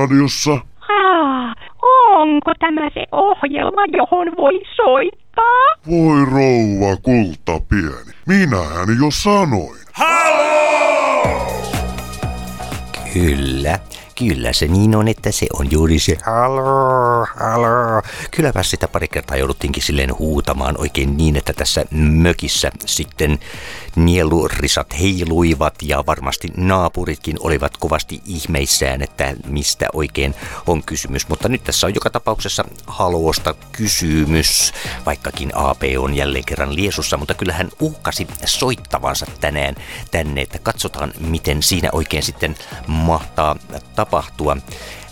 radiossa? Ah, onko tämä se ohjelma, johon voi soittaa? Voi rouva kulta pieni. Minähän jo sanoin. Kyllä, kyllä se niin on, että se on juuri se halo, halo. Kylläpä sitä pari kertaa jouduttiinkin silleen huutamaan oikein niin, että tässä mökissä sitten nielurisat heiluivat ja varmasti naapuritkin olivat kovasti ihmeissään, että mistä oikein on kysymys. Mutta nyt tässä on joka tapauksessa haluosta kysymys, vaikkakin AP on jälleen kerran liesussa, mutta kyllä hän uhkasi soittavansa tänään tänne, että katsotaan miten siinä oikein sitten mahtaa tapahtua.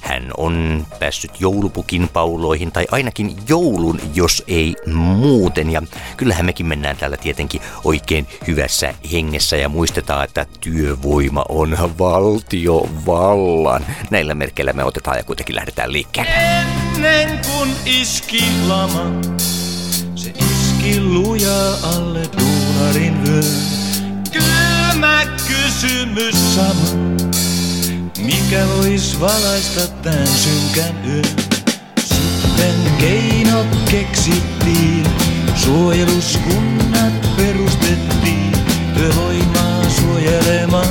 Hän on päässyt joulupukin pauloihin tai ainakin joulun, jos ei muuten. Ja kyllähän mekin mennään täällä tietenkin oikein hyvässä hengessä ja muistetaan, että työvoima on valtiovallan. Näillä merkeillä me otetaan ja kuitenkin lähdetään liikkeelle. Ennen kun iski lama, se iski lujaa alle duunarin vyön. Kylmä kysymys sama, mikä vois valaista tän synkän yön. Sitten keinot keksittiin, suojeluskunnat perustettiin, työvoimaa suojelemaan,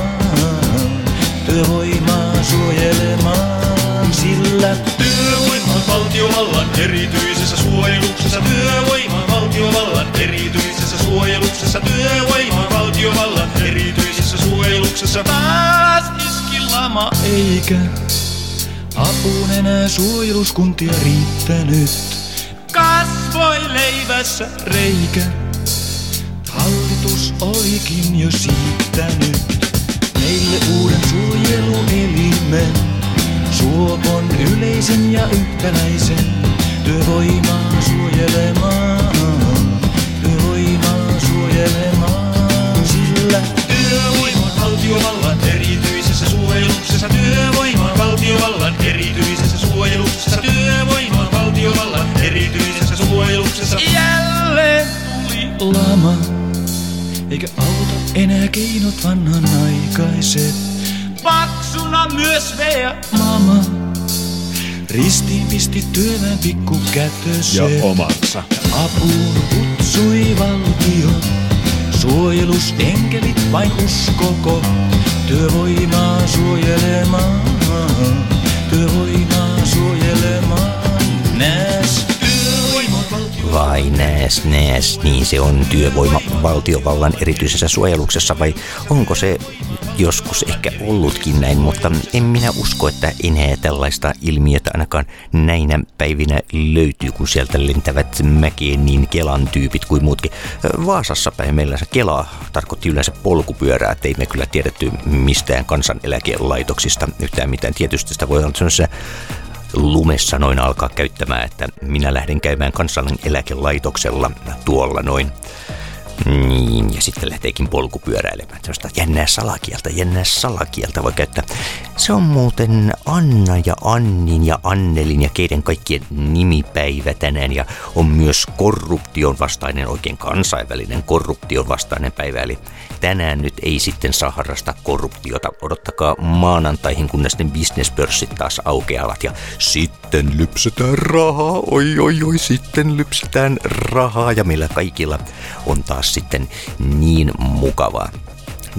työvoimaa suojelemaan, sillä työvoima valtiovallan erityisessä suojeluksessa, työvoima valtiovallan erityisessä suojeluksessa, työvoima valtiovallan erityisessä suojeluksessa. Iski lama eikä apuun enää suojeluskuntia riittänyt. Kasvoi leivässä reikä, hallitus olikin jo siittänyt meille uuden suojeluelimen. Suopon yleisen ja yhtäläisen työvoimaa suojelemaan, työvoimaa suojelemaan, sillä työvoima on valtiovallan erityisessä suojeluksessa, työvoima on valtiovallan erityisessä suojeluksessa, työvoima on valtiovallan erityisessä suojeluksessa. Jälleen tuli lama, eikä auta enää keinot vanhanaikaiset. Paksuna myös vea mama. Ristiin pisti työväen pikku kätöset. Ja omansa. Apuun kutsui valtio. Suojelusenkelit vain uskoko. Työvoimaa suojelemaan. Työvoimaa suojelemaan. Valtio. Vai nääs, nääs, niin se on työvoima valtiovallan erityisessä suojeluksessa vai onko se joskus ehkä ollutkin näin, mutta en minä usko, että enää tällaista ilmiötä ainakaan näinä päivinä löytyy, kun sieltä lentävät mäkeen niin Kelan tyypit kuin muutkin. Vaasassa päin meillä se Kela tarkoitti yleensä polkupyörää, että ei me kyllä tiedetty mistään kansaneläkelaitoksista yhtään mitään. Tietysti sitä voi olla sellaisessa lumessa noin alkaa käyttämään, että minä lähden käymään kansaneläkelaitoksella tuolla noin. Niin, ja sitten lähteekin polkupyöräilemään. Sellaista jännää salakieltä, jännää salakieltä voi käyttää. Se on muuten Anna ja Annin ja Annelin ja keiden kaikkien nimipäivä tänään. Ja on myös korruption vastainen, oikein kansainvälinen korruption vastainen päivä. Eli tänään nyt ei sitten saa harrastaa korruptiota. Odottakaa maanantaihin, kunnes ne bisnespörssit taas aukeavat. Ja sitten lypsetään rahaa, oi oi oi, sitten lypsetään rahaa. Ja meillä kaikilla on taas sitten niin mukavaa.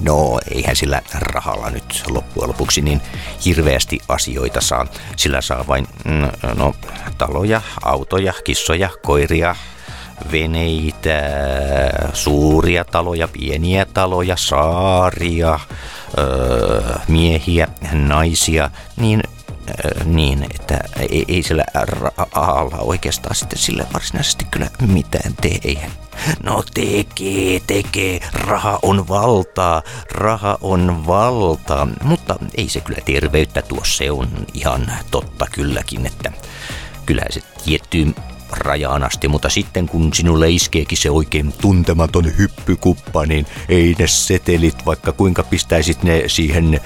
No, eihän sillä rahalla nyt loppujen lopuksi niin hirveästi asioita saa. Sillä saa vain, mm, no, taloja, autoja, kissoja, koiria, veneitä, suuria taloja, pieniä taloja, saaria, öö, miehiä, naisia, niin niin, että ei, ei sillä rahalla oikeastaan sitten sillä varsinaisesti kyllä mitään tee. No tekee, tekee. Raha on valtaa, raha on valtaa. Mutta ei se kyllä terveyttä tuo, se on ihan totta kylläkin, että kyllähän se tiettyyn rajaan asti, mutta sitten kun sinulle iskeekin se oikein tuntematon hyppykuppa, niin ei ne setelit, vaikka kuinka pistäisit ne siihen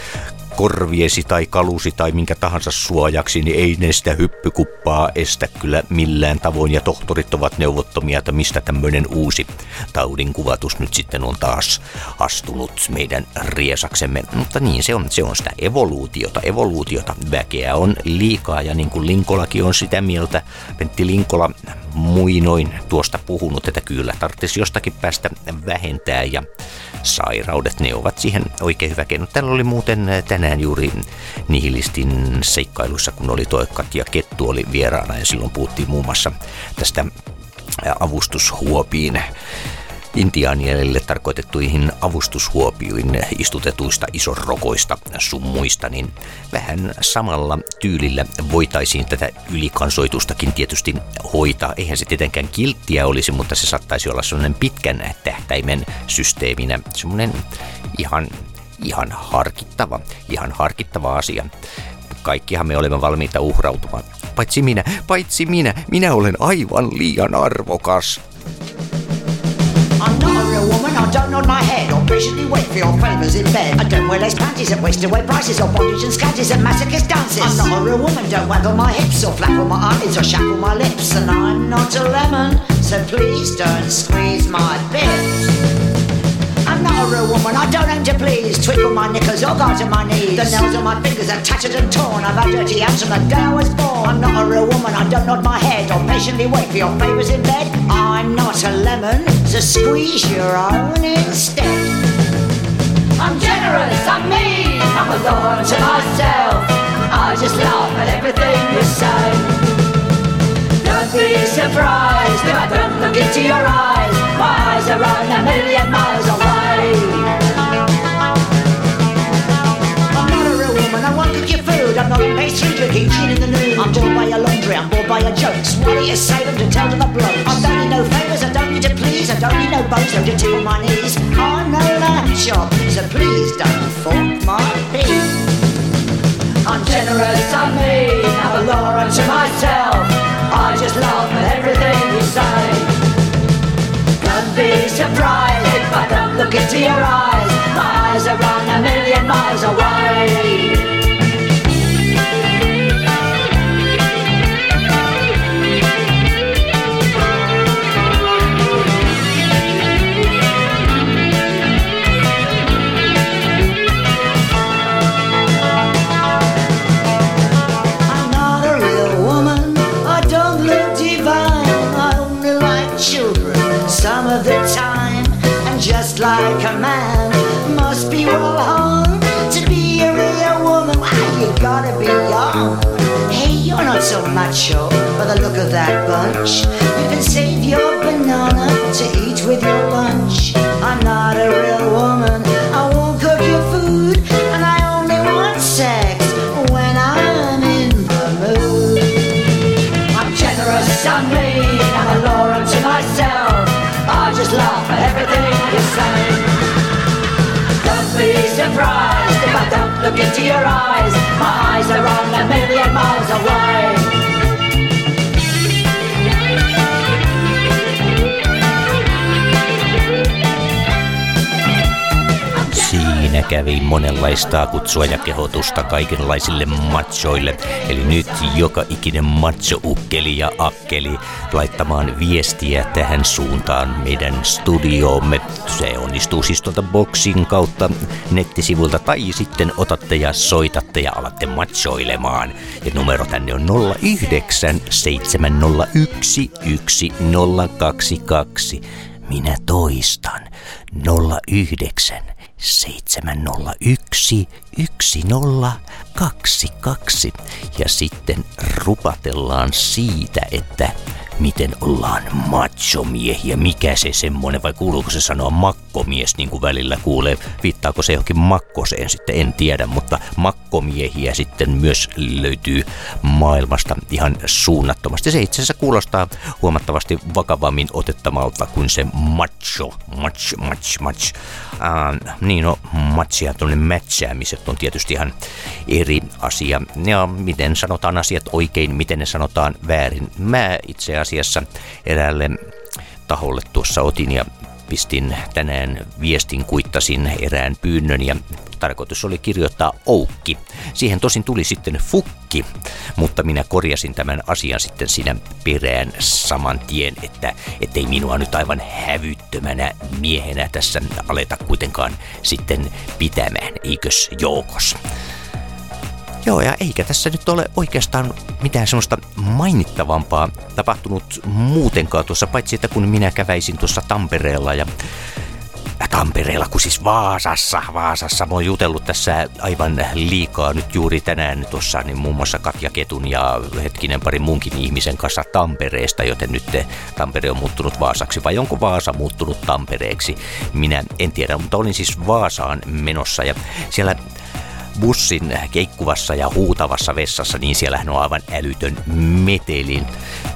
korviesi tai kalusi tai minkä tahansa suojaksi, niin ei ne sitä hyppykuppaa estä kyllä millään tavoin. Ja tohtorit ovat neuvottomia, että mistä tämmöinen uusi taudin kuvatus nyt sitten on taas astunut meidän riesaksemme. Mutta niin, se on, se on sitä evoluutiota. Evoluutiota väkeä on liikaa ja niin kuin Linkolakin on sitä mieltä, Pentti Linkola muinoin tuosta puhunut, että kyllä tarvitsisi jostakin päästä vähentää ja sairaudet, ne ovat siihen oikein hyvä keino. Täällä oli muuten tänään juuri nihilistin seikkailussa, kun oli toikat ja Kettu oli vieraana ja silloin puhuttiin muun muassa tästä avustushuopiin intiaanielille tarkoitettuihin avustushuopioin istutetuista isorrokoista summuista, niin vähän samalla tyylillä voitaisiin tätä ylikansoitustakin tietysti hoitaa. Eihän se tietenkään kilttiä olisi, mutta se saattaisi olla sellainen pitkän tähtäimen systeeminä, semmoinen ihan, ihan harkittava, ihan harkittava asia. Kaikkihan me olemme valmiita uhrautumaan. Paitsi minä, paitsi minä, minä olen aivan liian arvokas. Real don't nod my head or patiently wait for your favours in bed. I don't wear lace panties at wasted away prices or bondage and scanties and masochist dances. I'm not a real woman, don't waggle my hips or flap on my eyelids or shackle my lips. And I'm not a lemon, so please don't squeeze my bits. I'm not a real woman, I don't aim to please. Twinkle my knickers or go my knees. The nails on my fingers are tattered and torn. I've had dirty hands from the day I was born. I'm not a real woman, I don't nod my head or patiently wait for your favours in bed. I'm not a lemon, so squeeze your own instead. I'm generous, I'm mean, I'm a thorn to myself. I just laugh at everything you say. Don't be surprised if I don't look into your eyes. My eyes are run a million miles A pastry drinking gin in the nude. I'm bored by your laundry, I'm bored by your jokes. What do you say them to tell to the blokes? I don't need no favours, I don't need to please. I don't need no bones, no to tickle my knees. I'm no lamb chop, so please don't fork my feet. I'm generous, I'm mean, I'm a law unto myself. I just laugh at everything you say. Don't be surprised if I don't look into your eyes. My eyes are run a million miles away. Not so macho oh, by the look of that bunch. You can save your banana to eat with your lunch. I'm not a real woman. Look into your eyes. My eyes are on a million miles away. Siinä kävi monenlaista kutsua ja kehotusta kaikenlaisille machoille. Eli nyt joka ikinen macho-ukkeli ja akkeli laittamaan viestiä tähän suuntaan meidän studioomme. Se onnistuu siis tuolta boxin kautta nettisivuilta tai sitten otatte ja soitatte ja alatte machoilemaan. Ja numero tänne on 09 701 1022. Minä toistan 09 701 1022 ja sitten rupatellaan siitä, että miten ollaan machomiehiä, mikä se semmonen vai kuuluuko se sanoa makkomies niin kuin välillä kuulee, viittaako se johonkin makkoseen sitten en tiedä, mutta makkomiehiä sitten myös löytyy maailmasta ihan suunnattomasti. Se itse asiassa kuulostaa huomattavasti vakavammin otettamalta kuin se macho, match, match, match. Uh, niin no, matchia tuonne matchäämiset on tietysti ihan eri asia. Ja miten sanotaan asiat oikein, miten ne sanotaan väärin. Mä itse asiassa eräälle taholle tuossa otin ja pistin tänään viestin, kuittasin erään pyynnön ja tarkoitus oli kirjoittaa Oukki. Siihen tosin tuli sitten Fukki, mutta minä korjasin tämän asian sitten siinä perään saman tien, että ettei minua nyt aivan hävyttömänä miehenä tässä aleta kuitenkaan sitten pitämään, eikös joukos. Joo, ja eikä tässä nyt ole oikeastaan mitään semmoista mainittavampaa tapahtunut muutenkaan tuossa, paitsi että kun minä käväisin tuossa Tampereella ja äh, Tampereella, kun siis Vaasassa, Vaasassa. Mä oon jutellut tässä aivan liikaa nyt juuri tänään tuossa, niin muun muassa Katja Ketun ja hetkinen pari munkin ihmisen kanssa Tampereesta, joten nyt Tampere on muuttunut Vaasaksi, vai onko Vaasa muuttunut Tampereeksi? Minä en tiedä, mutta olin siis Vaasaan menossa ja siellä bussin keikkuvassa ja huutavassa vessassa, niin siellähän on aivan älytön metelin.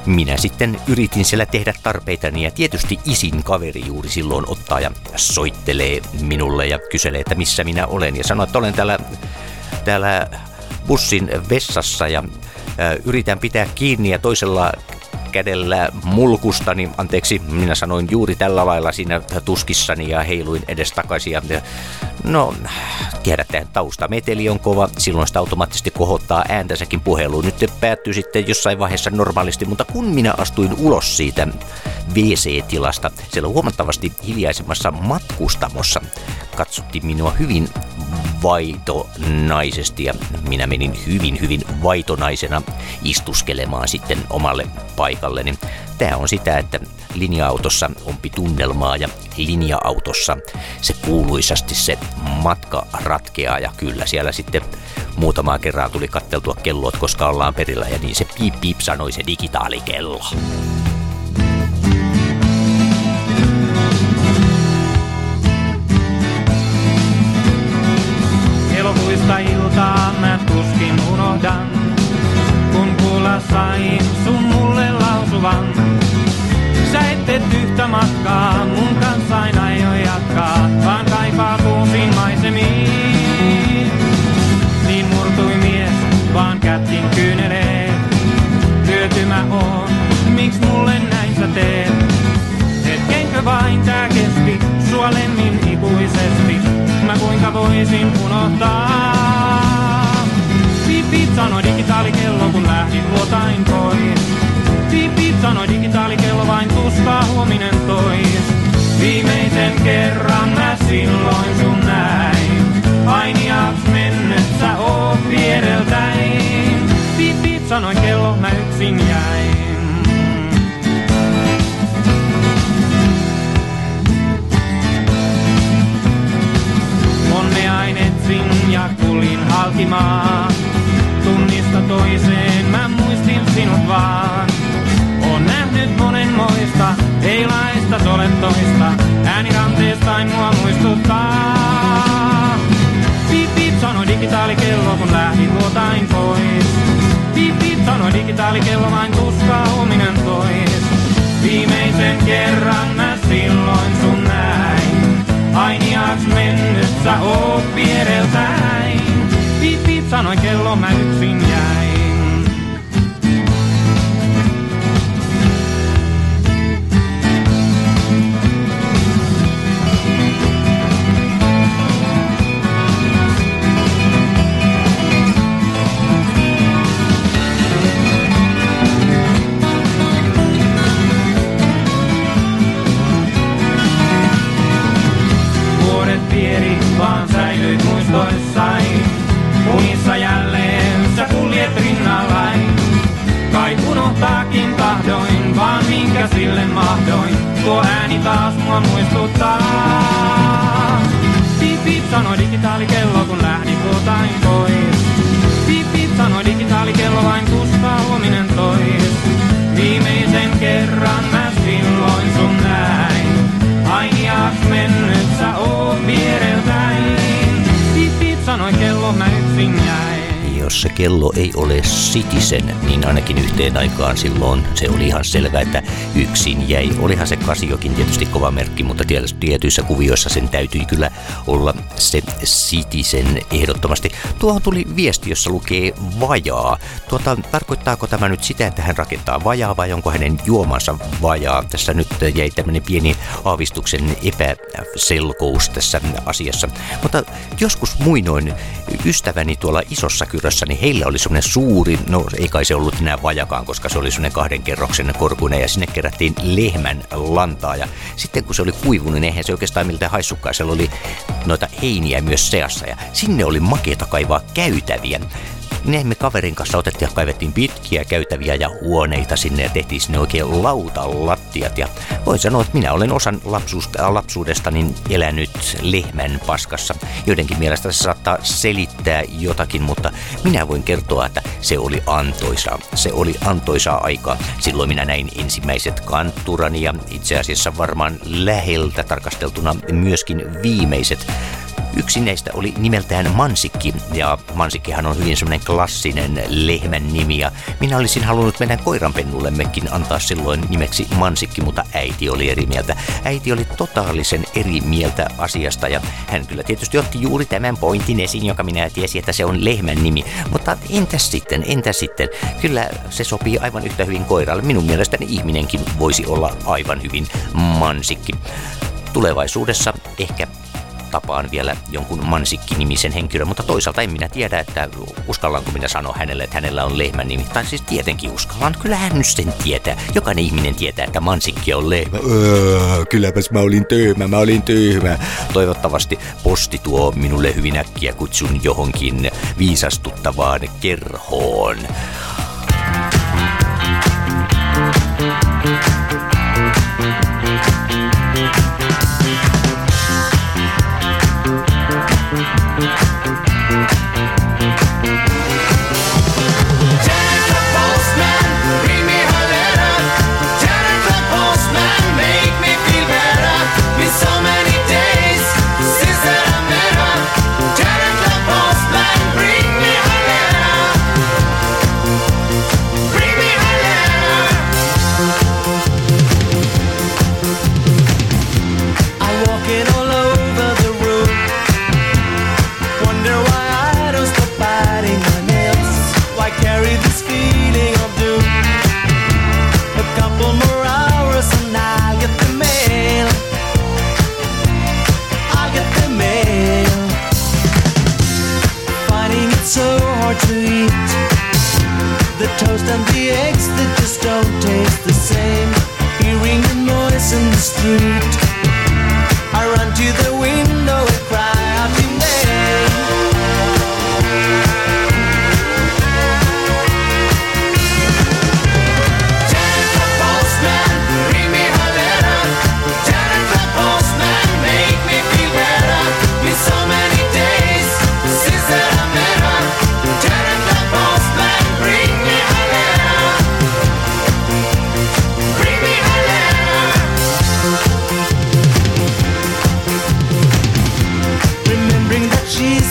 Minä sitten yritin siellä tehdä tarpeitani ja tietysti isin kaveri juuri silloin ottaa ja soittelee minulle ja kyselee, että missä minä olen. Ja sanoo, että olen täällä, täällä bussin vessassa ja yritän pitää kiinni ja toisella kädellä mulkustani, niin anteeksi, minä sanoin juuri tällä lailla siinä tuskissani ja heiluin edestakaisin. Ja, no, tiedätte, taustameteli on kova, silloin sitä automaattisesti kohottaa ääntäsäkin puheluun. Nyt päättyy sitten jossain vaiheessa normaalisti, mutta kun minä astuin ulos siitä WC-tilasta, siellä huomattavasti hiljaisemmassa matkustamossa, katsottiin minua hyvin vaitonaisesti ja minä menin hyvin hyvin vaitonaisena istuskelemaan sitten omalle paikalleni. Tämä on sitä, että linja-autossa on tunnelmaa ja linja-autossa se kuuluisasti se matka ratkeaa ja kyllä siellä sitten muutamaa kerraa tuli katteltua kellot, koska ollaan perillä ja niin se piip piip sanoi se digitaalikello. Voisin unohtaa? Piip sanoi digitaalikello, kun lähdin luotain pois. Piip sanoi digitaalikello, vain tuskaa huominen tois. Viimeisen kerran mä silloin sun näin. Halkimaan. Tunnista toiseen mä muistin sinut vaan. On nähnyt monenmoista, ei laista tolettoista. Ääni ranteestain mua muistuttaa. Piip piip sanoi digitaalikello, kun lähdin luotain pois. Piip piip sanoi digitaalikello, vain tuskaa ominen tois. Viimeisen kerran mä silloin sun näin. Ainiaks mennyt sä oot viereltäin. Piip piip sanoi kello, mä yksin jäin. Vuodet vieri, vaan säilyit muistoissain. Sille mahdoin. Tuo ääni taas mua muistuttaa. Piip piip sanoi digitaalikello, kun lähdin tuotain pois. Piip piip sanoi digitaalikello, vain tuskaa huominen tois. Viimeisen kerran mä silloin sun näin. Ainiaks mennyt sä oot viereltäin. Piip piip sanoi kello, mä yksin jäin. Jos se kello ei ole Citizen, niin ainakin yhteen aikaan silloin se oli ihan selvä, että yksin jäi. Olihan se Kasiokin tietysti kova merkki, mutta tietyissä kuvioissa sen täytyi kyllä olla se Citizen ehdottomasti. Tuohon tuli viesti, jossa lukee vajaa. Tuota, tarkoittaako tämä nyt sitä, että hän rakentaa vajaa vai onko hänen juomansa vajaa? Tässä nyt jäi tämmöinen pieni aavistuksen epäselkous tässä asiassa. Mutta joskus muinoin ystäväni tuolla isossa kyrössä, niin heillä oli semmoinen suuri, no ei kai se ollut enää vajakaan, koska se oli semmoinen kahden kerroksen korkuinen ja sinne kerättiin lehmän lantaa. Ja sitten kun se oli kuivunut, niin eihän se oikeastaan miltä haissukkaan. Siellä oli noita heiniä myös seassa ja sinne oli makeita kaivaa käytäviä ne me kaverin kanssa otettiin ja kaivettiin pitkiä käytäviä ja huoneita sinne ja tehtiin sinne oikein lautalattiat. Ja voin sanoa, että minä olen osan lapsuudesta, lapsuudestani elänyt lehmän paskassa. Joidenkin mielestä se saattaa selittää jotakin, mutta minä voin kertoa, että se oli antoisa. Se oli antoisaa aikaa. Silloin minä näin ensimmäiset kantturani ja itse asiassa varmaan läheltä tarkasteltuna myöskin viimeiset Yksi näistä oli nimeltään Mansikki, ja Mansikkihan on hyvin semmoinen klassinen lehmän nimi, ja minä olisin halunnut meidän koiranpennullemmekin antaa silloin nimeksi Mansikki, mutta äiti oli eri mieltä. Äiti oli totaalisen eri mieltä asiasta, ja hän kyllä tietysti otti juuri tämän pointin esiin, joka minä tiesin, että se on lehmän nimi. Mutta entäs sitten, entäs sitten? Kyllä se sopii aivan yhtä hyvin koiralle. Minun mielestäni ihminenkin voisi olla aivan hyvin mansikki tulevaisuudessa ehkä tapaan vielä jonkun Mansikki-nimisen henkilön, mutta toisaalta en minä tiedä, että uskallanko minä sanoa hänelle, että hänellä on lehmän nimi. Tai siis tietenkin uskallan, kyllä hän nyt sen tietää. Jokainen ihminen tietää, että Mansikki on lehmä. Öö, kylläpäs mä olin tyhmä, mä olin tyhmä. Toivottavasti posti tuo minulle hyvin äkkiä kutsun johonkin viisastuttavaan kerhoon.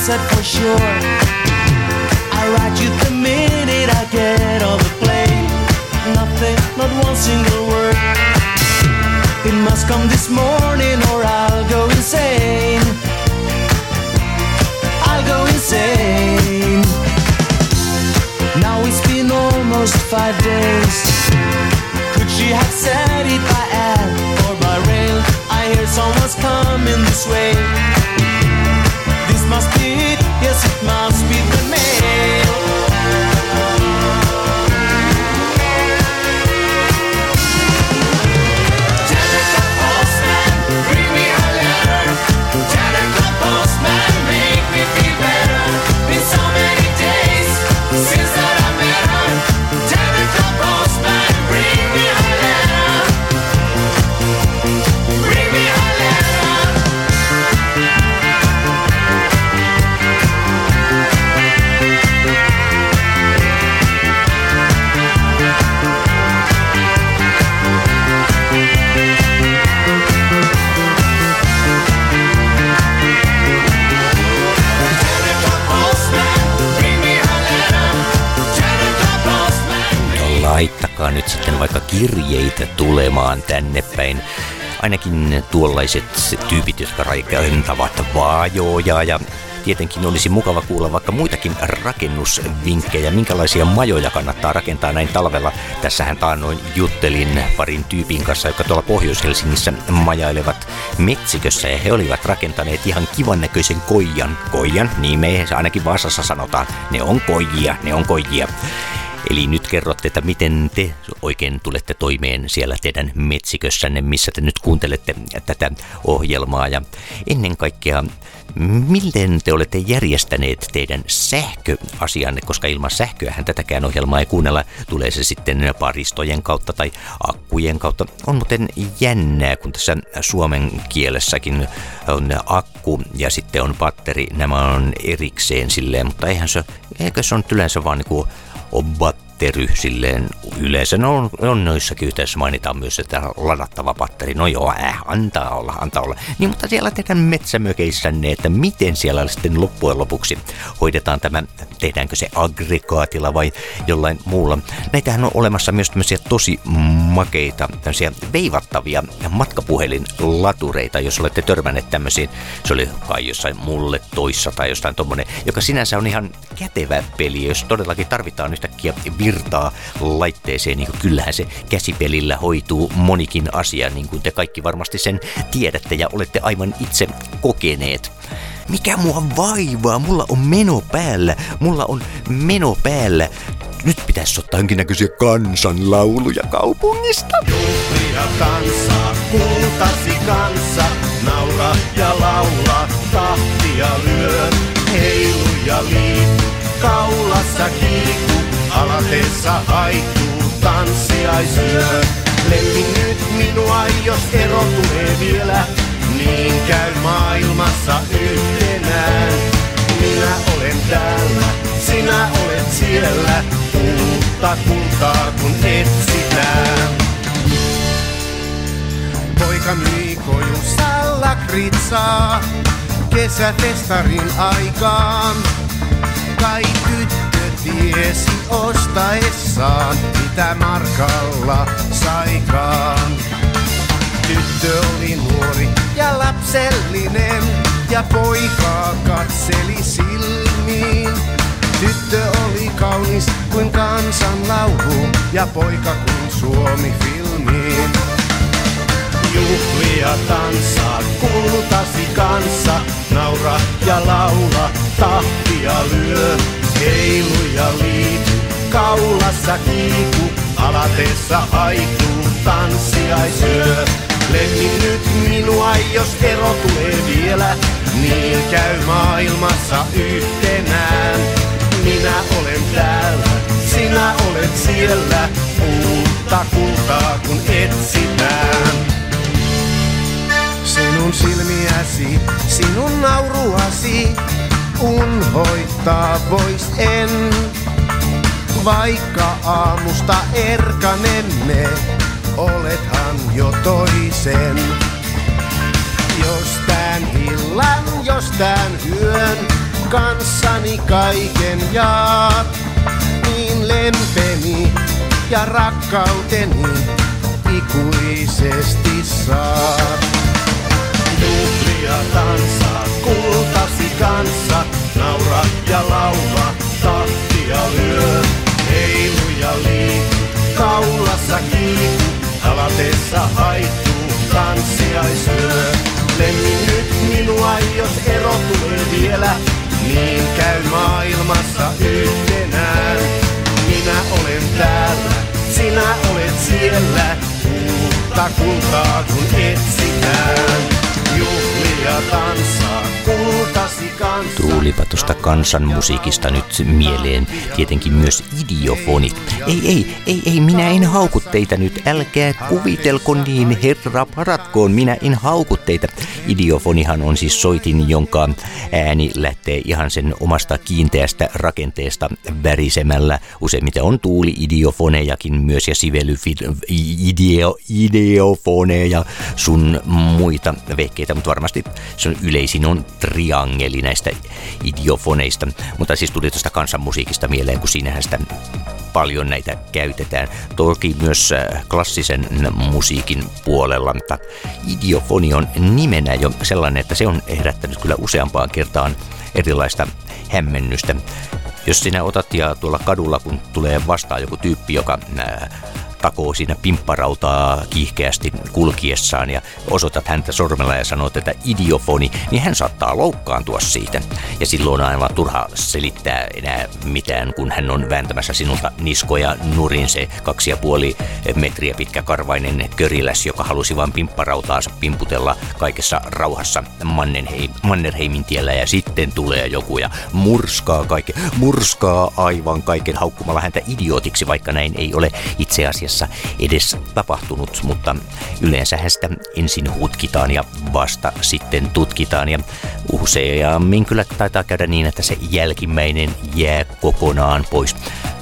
said for sure. I write you committed, I get all the blame. Nothing, not one single word. It must come this morning or I'll go insane. I'll go insane. Now it's been almost five days. Could she have said it by air or by rail? I hear someone's coming this way. machst Beat, jetzt sieht man alkaa nyt sitten vaikka kirjeitä tulemaan tänne päin. Ainakin tuollaiset tyypit, jotka rakentavat vaajoja ja Tietenkin olisi mukava kuulla vaikka muitakin rakennusvinkkejä, minkälaisia majoja kannattaa rakentaa näin talvella. Tässähän taannoin juttelin parin tyypin kanssa, jotka tuolla Pohjois-Helsingissä majailevat metsikössä ja he olivat rakentaneet ihan kivan näköisen koijan. Koijan, niin me ainakin Vaasassa sanotaan, ne on koijia, ne on koijia. Eli nyt kerrotte, että miten te oikein tulette toimeen siellä teidän metsikössänne, missä te nyt kuuntelette tätä ohjelmaa. Ja ennen kaikkea, miten te olette järjestäneet teidän sähköasianne, koska ilman sähköähän tätäkään ohjelmaa ei kuunnella. Tulee se sitten paristojen kautta tai akkujen kautta. On muuten jännää, kun tässä suomen kielessäkin on akku ja sitten on batteri. Nämä on erikseen silleen, mutta eihän se, eikö se on yleensä vaan niin kuin tery silleen yleensä. No, on noissakin yhteydessä mainitaan myös, että ladattava batteri. No joo, äh, antaa olla, antaa olla. Niin, mutta siellä teidän metsämökeissänne, että miten siellä sitten loppujen lopuksi hoidetaan tämä, tehdäänkö se aggregaatilla vai jollain muulla. Näitähän on olemassa myös tämmöisiä tosi makeita, tämmöisiä veivattavia matkapuhelinlatureita, jos olette törmänneet tämmöisiin. Se oli kai jossain mulle toissa tai jostain tommonen, joka sinänsä on ihan kätevä peli, jos todellakin tarvitaan yhtäkkiä virtaa laitteeseen, niin kyllähän se käsipelillä hoituu monikin asia, niin kuin te kaikki varmasti sen tiedätte ja olette aivan itse kokeneet. Mikä mua vaivaa? Mulla on meno päällä. Mulla on meno päällä. Nyt pitäisi ottaa jonkinnäköisiä kansanlauluja kaupungista. Juhlia kansaa, kultasi kanssa, naura ja laula, tahtia lyö, heilu ja liiku, kaulassa kiiku, Alateessa haittuu tanssiaisyö. Lemmi nyt minua, jos ero tulee vielä, niin käy maailmassa yhtenään. Minä olen täällä, sinä olet siellä, uutta kultaa kun etsitään. Poika myi kojussa lakritsaa kesäfestarin aikaan. Kai tyttö tiesi ostaessaan, mitä markalla saikaan. Tyttö oli nuori ja lapsellinen ja poikaa katseli silmiin. Tyttö oli kaunis kuin kansan laulu ja poika kuin Suomi filmiin. Juhlia tanssaa kultasi kanssa, naura ja laula, tahtia lyö. Heilu ja liiku, kaulassa kiiku, alateessa haituu, tanssiaisyö. Lemmi nyt minua, jos ero tulee vielä, niin käy maailmassa yhtenään. Minä olen täällä, sinä olet siellä, uutta kultaa kun etsitään. Sinun silmiäsi, sinun nauruasi, unhoittaa vois en. Vaikka aamusta erkanemme, olethan jo toisen. Jos tän illan, jos tän yön, kanssani kaiken jaat, niin lempeni ja rakkauteni ikuisesti saat. Juhlia tanssaa kultasi kanssa. Tuosta kansanmusiikista nyt mieleen tietenkin myös idiofonit. Ei, ei, ei, ei, minä en hauku teitä nyt. Älkää kuvitelko niin, herra paratkoon, minä en hauku teitä. Idiofonihan on siis soitin, jonka ääni lähtee ihan sen omasta kiinteästä rakenteesta värisemällä. Useimmiten on tuuli-idiofonejakin myös ja sively-ideo, ideofoneja sun muita vehkeitä, mutta varmasti se on yleisin on triangeli näistä idiofoneista. Mutta siis tuli tuosta kansanmusiikista mieleen, kun siinähän sitä paljon näitä käytetään. Toki myös äh, klassisen musiikin puolella, mutta idiofoni on nimenä jo sellainen, että se on herättänyt kyllä useampaan kertaan erilaista hämmennystä. Jos sinä otat ja tuolla kadulla, kun tulee vastaan joku tyyppi, joka äh, takoo siinä pimpparautaa kiihkeästi kulkiessaan ja osoitat häntä sormella ja sanot, että idiofoni, niin hän saattaa loukkaantua siitä. Ja silloin on aivan turha selittää enää mitään, kun hän on vääntämässä sinulta niskoja nurin se kaksi ja puoli metriä pitkä karvainen köriläs, joka halusi vain pimpparautaa pimputella kaikessa rauhassa Mannerheim, Mannerheimin tiellä ja sitten tulee joku ja murskaa kaiken, murskaa aivan kaiken haukkumalla häntä idiotiksi, vaikka näin ei ole itse asiassa asiassa edes tapahtunut, mutta yleensä sitä ensin hutkitaan ja vasta sitten tutkitaan ja useammin kyllä taitaa käydä niin, että se jälkimmäinen jää kokonaan pois.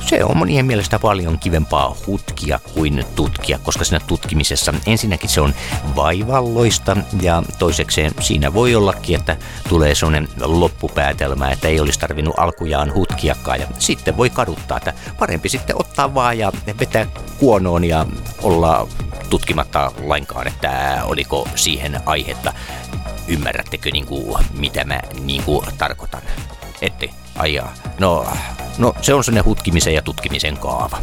Se on monien mielestä paljon kivempaa hutkia kuin tutkia, koska siinä tutkimisessa ensinnäkin se on vaivalloista ja toisekseen siinä voi ollakin, että tulee sellainen loppupäätelmä, että ei olisi tarvinnut alkujaan hutkiakaan ja sitten voi kaduttaa, että parempi sitten ottaa vaan ja vetää kuonoon ja olla tutkimatta lainkaan, että oliko siihen aihetta. Ymmärrättekö niin kuin, mitä mä niin kuin, tarkoitan? Ette? Ajaa. No, no se on sellainen hutkimisen ja tutkimisen kaava.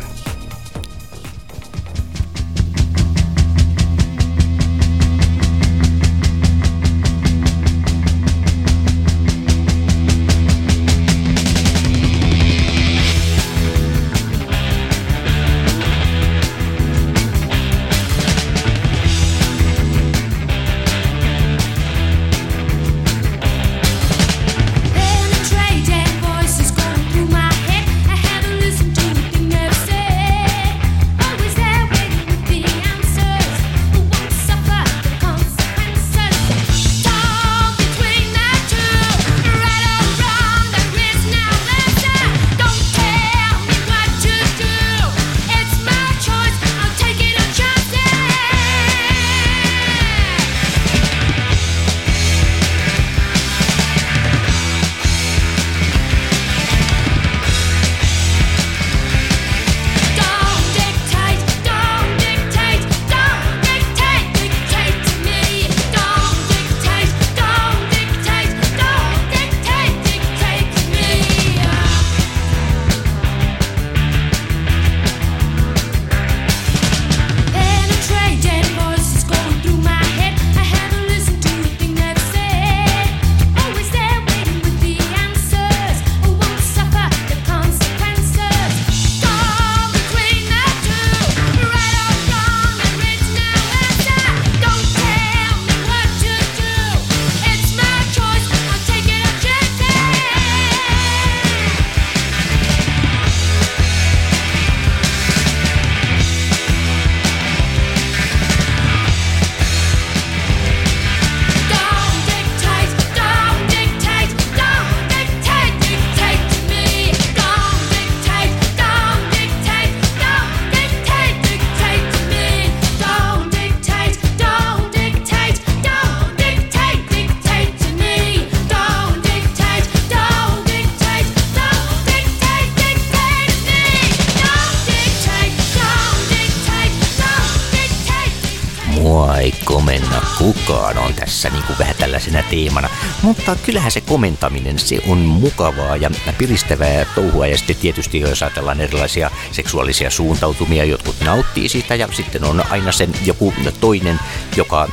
Teemana. Mutta kyllähän se komentaminen, se on mukavaa ja piristävää touhua. Ja sitten tietysti jos ajatellaan erilaisia seksuaalisia suuntautumia, jotkut nauttii siitä ja sitten on aina sen joku toinen, joka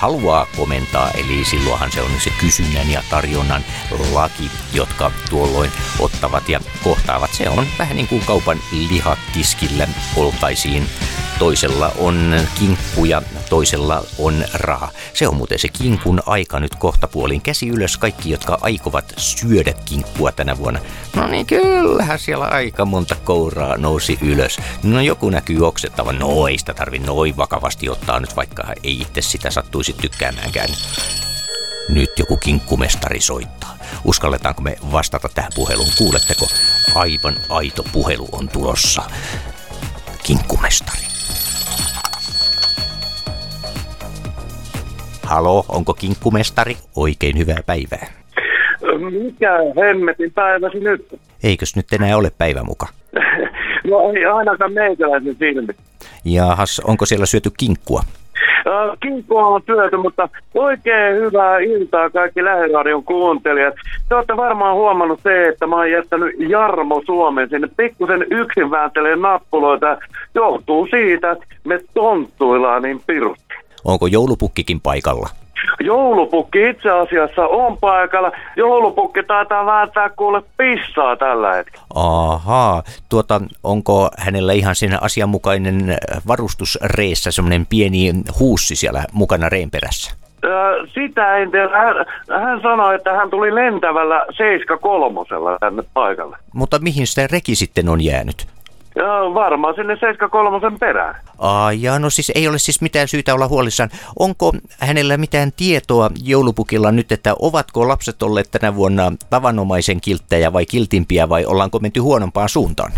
haluaa komentaa, eli silloinhan se on se kysynnän ja tarjonnan laki, jotka tuolloin ottavat ja kohtaavat. Se on vähän niin kuin kaupan lihat tiskillä oltaisiin. Toisella on kinkku ja toisella on raha. Se on muuten se kinkun aika nyt kohta puolin. Käsi ylös kaikki, jotka aikovat syödä kinkkua tänä vuonna. No niin, kyllähän siellä aika monta kouraa nousi ylös. No joku näkyy oksettavan. No ei sitä tarvi noin vakavasti ottaa nyt, vaikka ei itse sitä sattuisi tykkäämäänkään. Nyt joku kinkkumestari soittaa. Uskalletaanko me vastata tähän puheluun? Kuuletteko? Aivan aito puhelu on tulossa. Kinkkumestari. Halo, onko kinkkumestari? Oikein hyvää päivää. mikä hemmetin päivä se nyt? Eikös nyt enää ole päivä muka? No ei ainakaan meikäläisen silmi. Jahas, onko siellä syöty kinkkua? Kinkkua on syöty, mutta oikein hyvää iltaa kaikki lähiradion kuuntelijat. Te olette varmaan huomannut se, että mä oon jättänyt Jarmo Suomen sinne pikkusen yksin vääntelee nappuloita. Johtuu siitä, että me tonttuillaan niin pirusti. Onko joulupukkikin paikalla? Joulupukki itse asiassa on paikalla. Joulupukki taitaa vääntää kuule pissaa tällä hetkellä. Ahaa, tuota, onko hänellä ihan siinä asianmukainen varustusreessä semmoinen pieni huussi siellä mukana reen perässä? Sitä en tiedä. Hän, hän sanoi, että hän tuli lentävällä 73 tänne paikalle. Mutta mihin sitä reki sitten on jäänyt? Ja varmaan sinne 73 perään. Ja no siis ei ole siis mitään syytä olla huolissaan. Onko hänellä mitään tietoa joulupukilla nyt, että ovatko lapset olleet tänä vuonna tavanomaisen kilttejä vai kiltimpiä vai ollaanko menty huonompaan suuntaan?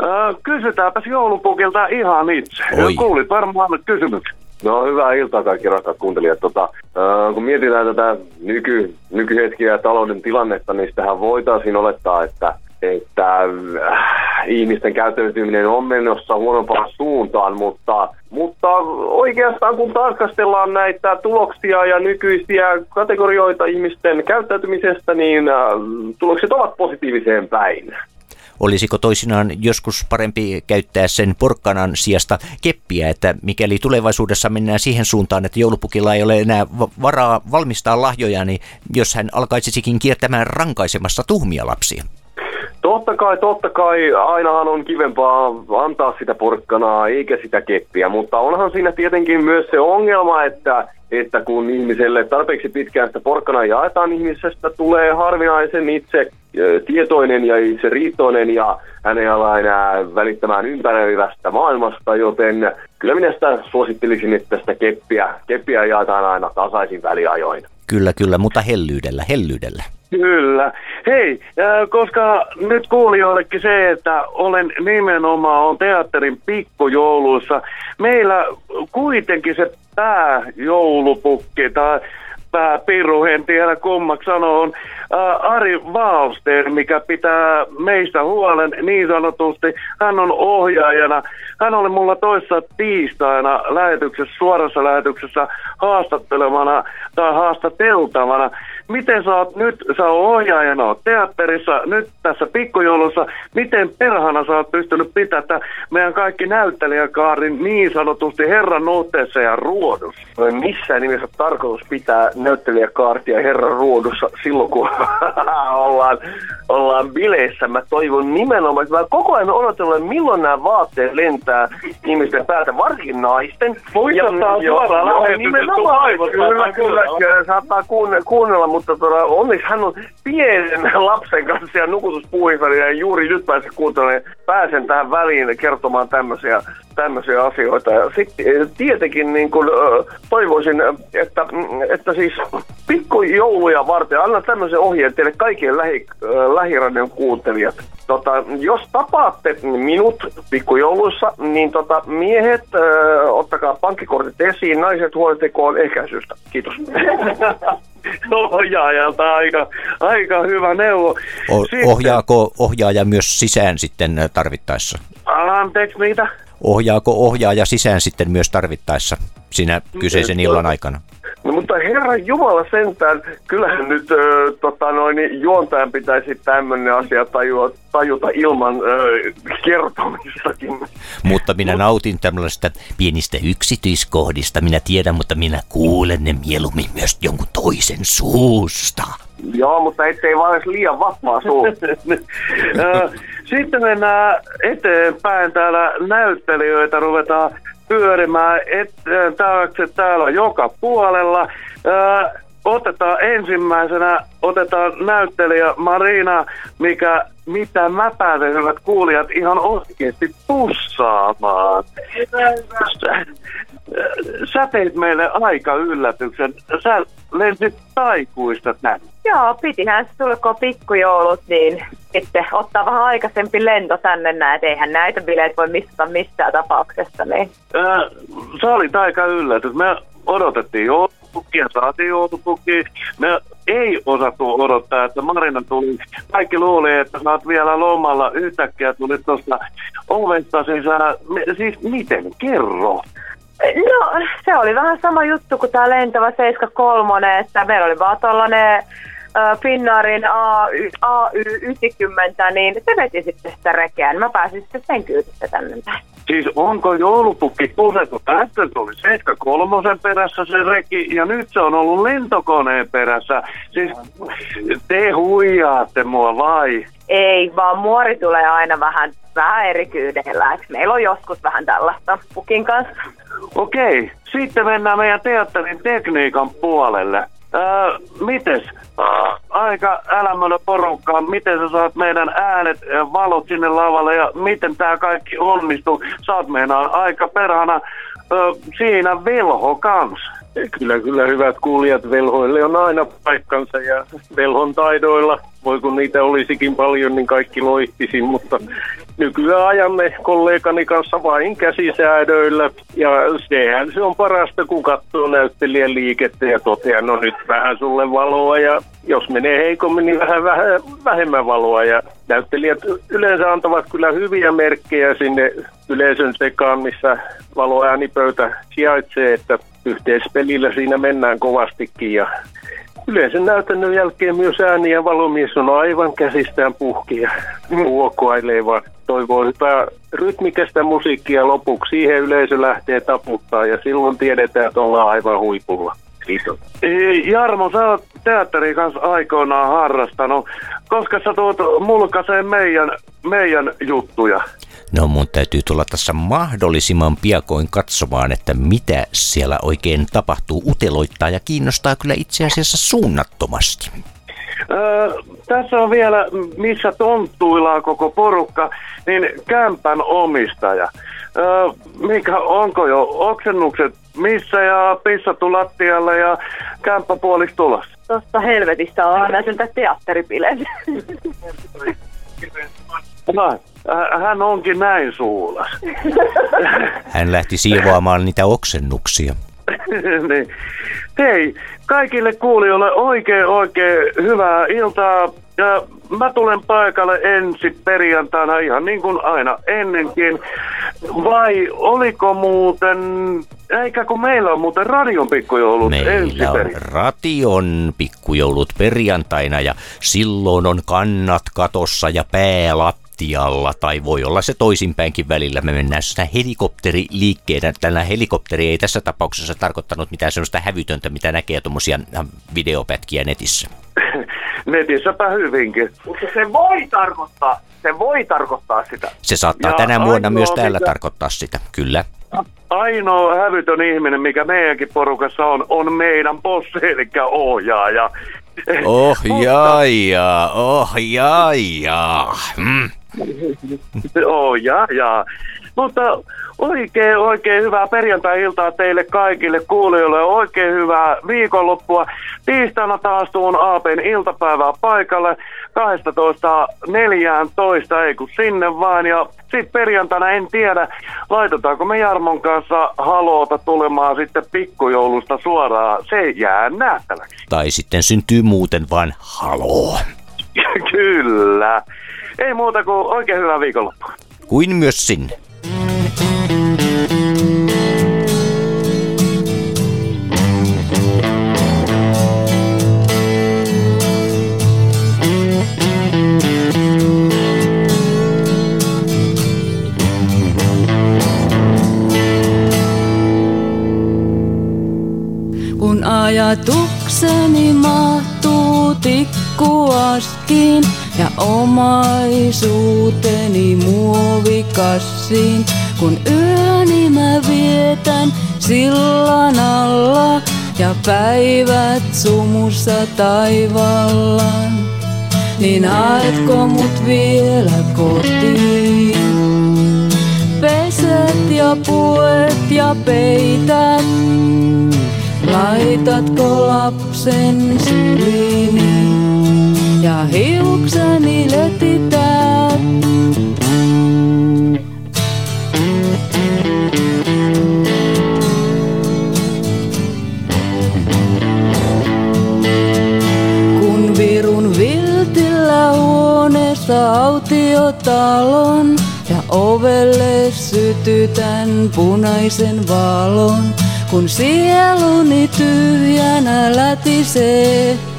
Ö, kysytäänpäs joulupukilta ihan itse. Oi. Kuulit varmaan kysymyksen. No hyvää iltaa kaikki rakkaat kuuntelijat. Tota, äh, kun mietitään tätä nyky, nykyhetkiä ja talouden tilannetta, niin sitähän voitaisiin olettaa, että, että äh, ihmisten käyttäytyminen on menossa huonompaan suuntaan, mutta, mutta oikeastaan kun tarkastellaan näitä tuloksia ja nykyisiä kategorioita ihmisten käyttäytymisestä, niin äh, tulokset ovat positiiviseen päin. Olisiko toisinaan joskus parempi käyttää sen porkkanan sijasta keppiä, että mikäli tulevaisuudessa mennään siihen suuntaan, että joulupukilla ei ole enää va- varaa valmistaa lahjoja, niin jos hän alkaisikin kiertämään rankaisemassa tuhmia lapsia? Totta kai, totta kai. Ainahan on kivempaa antaa sitä porkkanaa eikä sitä keppiä, mutta onhan siinä tietenkin myös se ongelma, että, että kun ihmiselle tarpeeksi pitkään sitä porkkanaa jaetaan, ihmisestä tulee harvinaisen itse tietoinen ja itse riittoinen ja hän ei ala enää välittämään ympäröivästä maailmasta, joten kyllä minä sitä suosittelisin, että sitä keppiä, keppiä jaetaan aina tasaisin väliajoin. Kyllä, kyllä, mutta hellyydellä, hellyydellä. Kyllä. Hei, äh, koska nyt kuulijoillekin se, että olen nimenomaan on teatterin pikkujouluissa. Meillä kuitenkin se pääjoulupukki tai pääpiru, en tiedä kummaksi sanoo, on äh, Ari Wallster, mikä pitää meistä huolen niin sanotusti. Hän on ohjaajana. Hän oli mulla toissa tiistaina lähetyksessä, suorassa lähetyksessä haastattelemana tai haastateltavana. Miten sä oot nyt, sä oot ohjaajana, oot teatterissa, nyt tässä pikkujoulussa, miten perhana sä oot pystynyt pitämään tää meidän kaikki näyttelijäkaarin niin sanotusti herran nuotteessa ja ruodussa? No ei missään nimessä ole tarkoitus pitää näyttelijäkaartia herran ruodussa silloin, kun ollaan, ollaan bileissä. Mä toivon nimenomaan, että mä koko ajan odotellut, että milloin nämä vaatteet lentää ihmisten päältä, varsinkin naisten. Muistetaan Ja- suoraan joo, lähetys, nimenomaan. että aivot Kyllä, saattaa kyllä, kuunnella. kyllä, saattaa kuunnella, kuunnella mutta tota, onneksi hän on pienen lapsen kanssa siellä nukutuspuuhissa ja juuri nyt pääsen kuuntelemaan, pääsen tähän väliin kertomaan tämmöisiä, tämmöisiä asioita. Sitten eh, tietenkin niin kun, toivoisin, että, mm, että siis pikkujouluja varten, annan tämmöisen ohjeen teille kaikille lähi, lähiradion kuuntelijat. Tota, jos tapaatte minut pikkujouluissa, niin tota, miehet, ö, ottakaa pankkikortit esiin, naiset huolehtikoon ehkäisystä. Kiitos. Ohjaajalta aika, aika hyvä neuvo. O- Sitten- ohjaako ohjaaja myös sisään sitten tarvittaessa? Anteeksi, mitä? Ohjaako ohjaaja sisään sitten myös tarvittaessa siinä kyseisen illan aikana? No, mutta herran Jumala sentään, kyllähän nyt ö, tota noin, niin juontajan pitäisi tämmöinen asia tajua, tajuta ilman ö, kertomistakin. Mutta minä nautin tämmöistä pienistä yksityiskohdista. Minä tiedän, mutta minä kuulen ne mieluummin myös jonkun toisen suusta. Joo, mutta ettei vaan edes liian vahvaa suu. Sitten mennään eteenpäin. Täällä näyttelijöitä ruvetaan pyörimään et, taakse täällä joka puolella. Ö, Otetaan ensimmäisenä, otetaan näyttelijä Marina, mikä, mitä mä pääsen hyvät kuulijat ihan oikeasti pussaamaan. Sä, sä teit meille aika yllätyksen. Sä lensit taikuista tänne. Joo, pitihän se on pikkujoulut, niin sitten ottaa vähän aikaisempi lento tänne näin, eihän näitä bileitä voi missata missään tapauksessa. Niin. Ää, sä olit aika yllätys. Me odotettiin joulupukkia, saatiin joulupukkia. Me ei osattu odottaa, että Marina tuli. Kaikki luuli, että sä oot vielä lomalla. Yhtäkkiä tuli tuosta ovesta sisään. Siis miten? Kerro. No, se oli vähän sama juttu kuin tämä lentävä 73, että meillä oli vaan tollanen Finnaarin AY, AY90, niin se veti sitten sitä rekeä, niin mä pääsin sitten sen kyytistä tänne päin. Siis onko joulupukki kusettu? Tästä tuli 73 perässä se reki ja nyt se on ollut lentokoneen perässä. Siis te huijaatte mua vai? Ei, vaan muori tulee aina vähän, vähän eri kyydeillä. Et meillä on joskus vähän tällaista pukin kanssa. Okei, sitten mennään meidän teatterin tekniikan puolelle. Öö, mites? Aika älämölö porukkaa. Miten sä saat meidän äänet ja valot sinne lavalle ja miten tää kaikki onnistuu? Sä oot meinaa aika perhana öö, siinä velho kans. Kyllä, kyllä hyvät kuulijat, velhoille on aina paikkansa ja velhon taidoilla, voi kun niitä olisikin paljon, niin kaikki loihtisin, mutta nykyään ajamme kollegani kanssa vain käsisäädöillä. Ja sehän se on parasta, kun katsoo näyttelijän liikettä ja toteaa, no nyt vähän sulle valoa ja jos menee heikommin, niin vähän, vähän vähemmän valoa. Ja näyttelijät yleensä antavat kyllä hyviä merkkejä sinne yleisön sekaan, missä valoäänipöytä sijaitsee, että yhteispelillä siinä mennään kovastikin ja yleensä näytännön jälkeen myös ääni ja valomies on aivan käsistään puhki ja huokoilee vaan toivoo hyvää rytmikästä musiikkia lopuksi. Siihen yleisö lähtee taputtaa ja silloin tiedetään, että ollaan aivan huipulla. Kiitos. Jarmo, sä oot teatterin kanssa aikoinaan harrastanut. Koska sä tuot mulkaiseen meidän, meidän juttuja? No mun täytyy tulla tässä mahdollisimman piakoin katsomaan, että mitä siellä oikein tapahtuu. Uteloittaa ja kiinnostaa kyllä itse asiassa suunnattomasti. Öö, tässä on vielä, missä tonttuillaan koko porukka, niin kämpän omistaja. Öö, mikä, onko jo oksennukset missä ja pissattu lattialle ja kämppä puoliksi tulossa? Tuosta helvetistä on aina sieltä teatteripileet. No, hän onkin näin suulas. Hän lähti siivoamaan niitä oksennuksia. niin. Hei, kaikille kuulijoille oikein oikein hyvää iltaa. Ja mä tulen paikalle ensi perjantaina ihan niin kuin aina ennenkin. Vai oliko muuten, eikä kun meillä on muuten radion pikkujoulut ensi Meillä on ration pikkujoulut perjantaina ja silloin on kannat katossa ja pää lattialla. Tai voi olla se toisinpäinkin välillä. Me mennään sitä helikopteriliikkeenä. Tällä helikopteri ei tässä tapauksessa tarkoittanut mitään sellaista hävytöntä, mitä näkee tuommoisia videopätkiä netissä. Netissäpä hyvinkin. Mutta se voi tarkoittaa, se voi tarkoittaa sitä. Se saattaa Ja tänä vuonna myös täällä mikä- tarkoittaa sitä, kyllä. Ainoa hävytön ihminen, mikä meidänkin porukassa on, on meidän bossi, eli ohjaaja. Ohjaaja, ohjaaja. Mm. Oh, jaa, jaa. Mutta oikein, oikein hyvää perjantai-iltaa teille kaikille kuulijoille. Oikein hyvää viikonloppua. Tiistaina taas tuun Aapen iltapäivää paikalle. 12.14, ei kun sinne vaan. Ja sitten perjantaina en tiedä, laitetaanko me Jarmon kanssa haloota tulemaan sitten pikkujoulusta suoraan. Se jää nähtäväksi. Tai sitten syntyy muuten vain haloo. Kyllä. Ei muuta kuin oikein hyvää viikonloppua. Kuin myös sinne. Kun ajatukseni mahtuu tikkuaskiin ja omaisuuteni muovikassiin, kun yöni mä vietän sillan alla ja päivät sumussa taivallaan, niin haetko mut vielä kotiin? Peset ja puet ja peität, laitatko lapsen syliini ja hiukseni lötitään. Kun virun viltillä huoneessa autiotalon ja ovelle sytytän punaisen valon, kun sieluni tyhjänä lätisee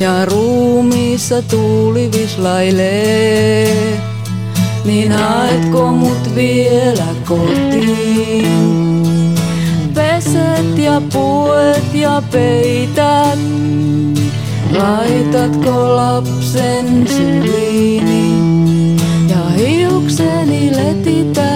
ja ruumiissa tuuli vislailee, niin haetko mut vielä kotiin? Peset ja puet ja peität, laitatko lapsen syliini ja hiukseni letität?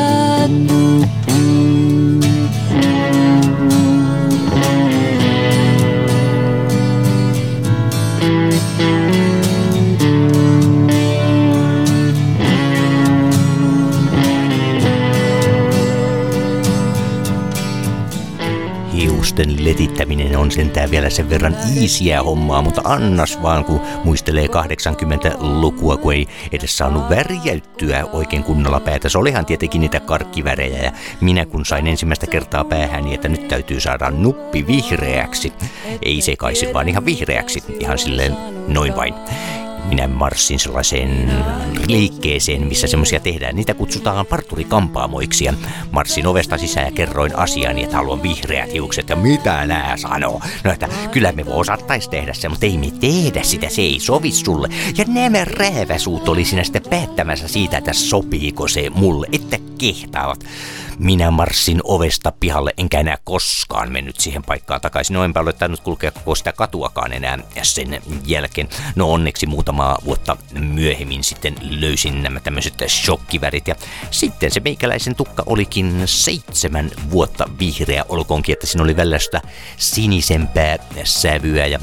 Hiusten letittäminen on sentään vielä sen verran iisiä hommaa, mutta annas vaan, kun muistelee 80-lukua, kun ei edes saanut värjäyttyä oikein kunnolla päätä. Se olihan tietenkin niitä karkkivärejä ja minä kun sain ensimmäistä kertaa päähäni, että nyt täytyy saada nuppi vihreäksi. Ei sekaisin, vaan ihan vihreäksi, ihan silleen noin vain minä marssin sellaiseen liikkeeseen, missä semmoisia tehdään. Niitä kutsutaan parturikampaamoiksi ja marssin ovesta sisään ja kerroin asiani, että haluan vihreät hiukset. Ja mitä nää sanoo? No, että kyllä me osattais tehdä se, mutta ei me tehdä sitä, se ei sovi sulle. Ja nämä rääväsuut oli siinä sitten päättämässä siitä, että sopiiko se mulle, että kehtaavat. Minä marssin ovesta pihalle, enkä enää koskaan mennyt siihen paikkaan takaisin. No enpä ole tainnut kulkea koko sitä katuakaan enää sen jälkeen. No onneksi muutamaa vuotta myöhemmin sitten löysin nämä tämmöiset shokkivärit. Ja sitten se meikäläisen tukka olikin seitsemän vuotta vihreä, olkoonkin, että siinä oli välillä sitä sinisempää sävyä. Ja,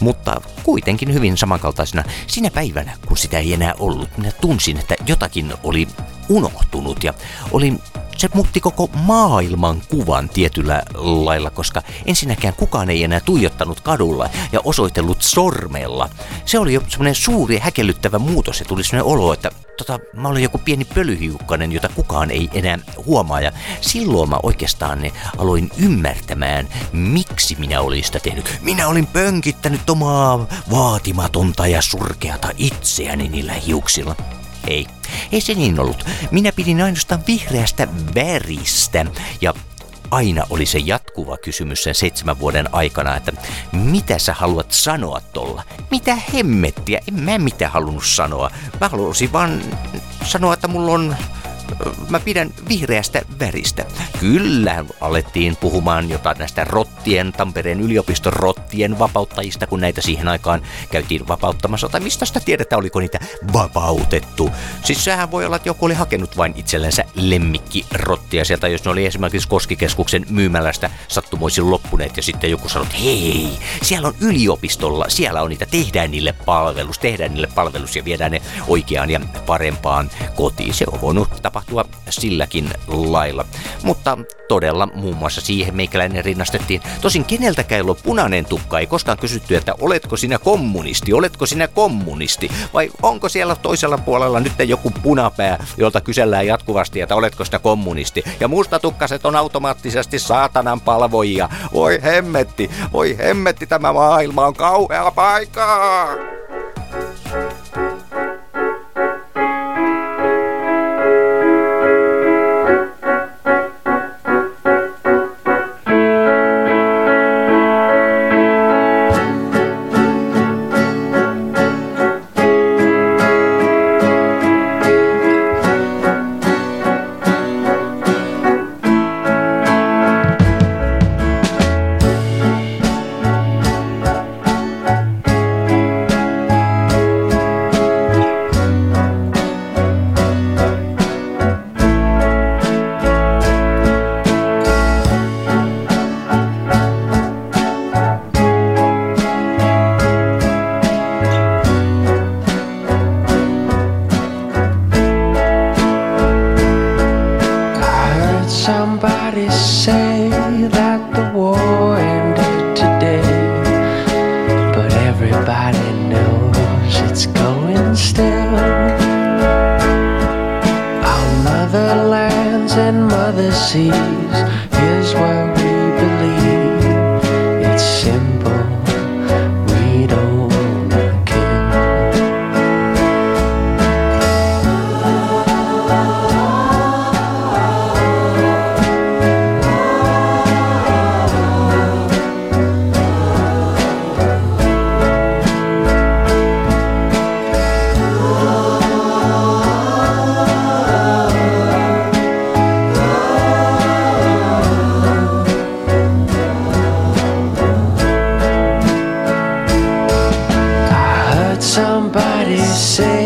mutta kuitenkin hyvin samankaltaisena sinä päivänä, kun sitä ei enää ollut, minä tunsin, että jotakin oli unohtunut ja olin se muutti koko maailman kuvan tietyllä lailla, koska ensinnäkään kukaan ei enää tuijottanut kadulla ja osoitellut sormella. Se oli jo semmoinen suuri häkellyttävä muutos ja tuli semmoinen olo, että tota, mä olin joku pieni pölyhiukkanen, jota kukaan ei enää huomaa. Ja silloin mä oikeastaan ne aloin ymmärtämään, miksi minä olin sitä tehnyt. Minä olin pönkittänyt omaa vaatimatonta ja surkeata itseäni niillä hiuksilla. Ei, ei se niin ollut. Minä pidin ainoastaan vihreästä väristä ja aina oli se jatkuva kysymys sen seitsemän vuoden aikana, että mitä sä haluat sanoa tolla? Mitä hemmettiä? En mä mitään halunnut sanoa. Mä halusin vaan sanoa, että mulla on mä pidän vihreästä väristä. Kyllä, alettiin puhumaan jotain näistä rottien, Tampereen yliopiston rottien vapauttajista, kun näitä siihen aikaan käytiin vapauttamassa. Tai mistä sitä tiedetään, oliko niitä vapautettu. Siis sehän voi olla, että joku oli hakenut vain itsellensä lemmikkirottia sieltä, jos ne oli esimerkiksi Koskikeskuksen myymälästä sattumoisin loppuneet ja sitten joku sanoi, että hei, siellä on yliopistolla, siellä on niitä, tehdään niille palvelus, tehdään niille palvelus ja viedään ne oikeaan ja parempaan kotiin. Se on voinut tapahtua silläkin lailla. Mutta todella muun muassa siihen meikäläinen rinnastettiin. Tosin keneltäkään ei punainen tukka, ei koskaan kysytty, että oletko sinä kommunisti, oletko sinä kommunisti, vai onko siellä toisella puolella nyt joku punapää, jolta kysellään jatkuvasti, että oletko sitä kommunisti. Ja mustatukkaset on automaattisesti saatanan palvojia. Voi hemmetti, voi hemmetti, tämä maailma on kauhea paikka! Say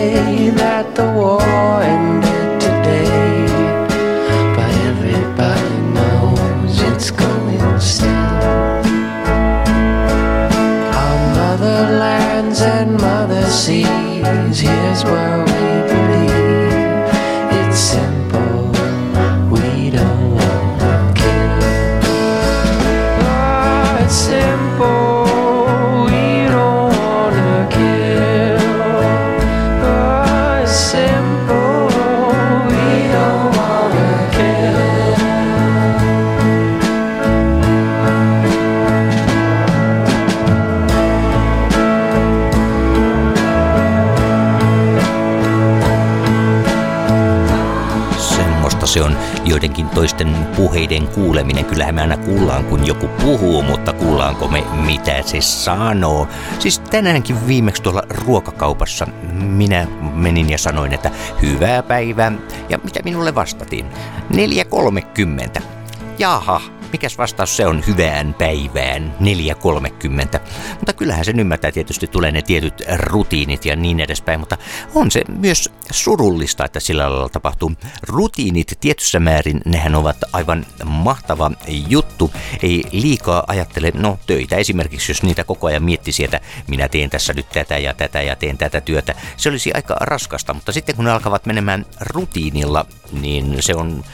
joidenkin toisten puheiden kuuleminen. Kyllähän me aina kuullaan, kun joku puhuu, mutta kuullaanko me, mitä se sanoo. Siis tänäänkin viimeksi tuolla ruokakaupassa minä menin ja sanoin, että hyvää päivää. Ja mitä minulle vastattiin? 4.30. Jaha, mikäs vastaus se on hyvään päivään 4.30. Mutta kyllähän sen ymmärtää tietysti tulee ne tietyt rutiinit ja niin edespäin, mutta on se myös surullista, että sillä lailla tapahtuu. Rutiinit tietyssä määrin, nehän ovat aivan mahtava juttu. Ei liikaa ajattele, no töitä esimerkiksi, jos niitä koko ajan miettisi, että minä teen tässä nyt tätä ja tätä ja teen tätä työtä. Se olisi aika raskasta, mutta sitten kun ne alkavat menemään rutiinilla, niin se on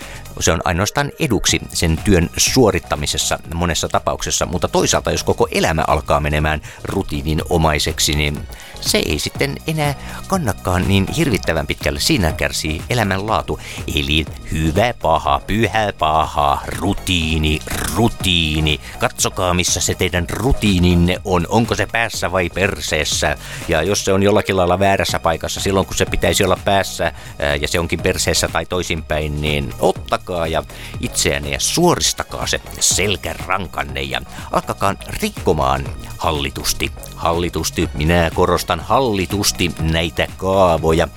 se on ainoastaan eduksi sen työn suorittamisessa monessa tapauksessa, mutta toisaalta jos koko elämä alkaa menemään rutiininomaiseksi, niin se ei sitten enää kannakaan niin hirvittävän pitkälle. Siinä kärsii elämänlaatu. Eli hyvä paha, pyhä paha, rutiini, rutiini. Katsokaa missä se teidän rutiininne on. Onko se päässä vai perseessä? Ja jos se on jollakin lailla väärässä paikassa silloin kun se pitäisi olla päässä ää, ja se onkin perseessä tai toisinpäin, niin ottakaa ja itseänne ja suoristakaa se selkärankanne ja alkakaa rikkomaan hallitusti. Hallitusti, minä korostan hallitusti näitä kaavoja.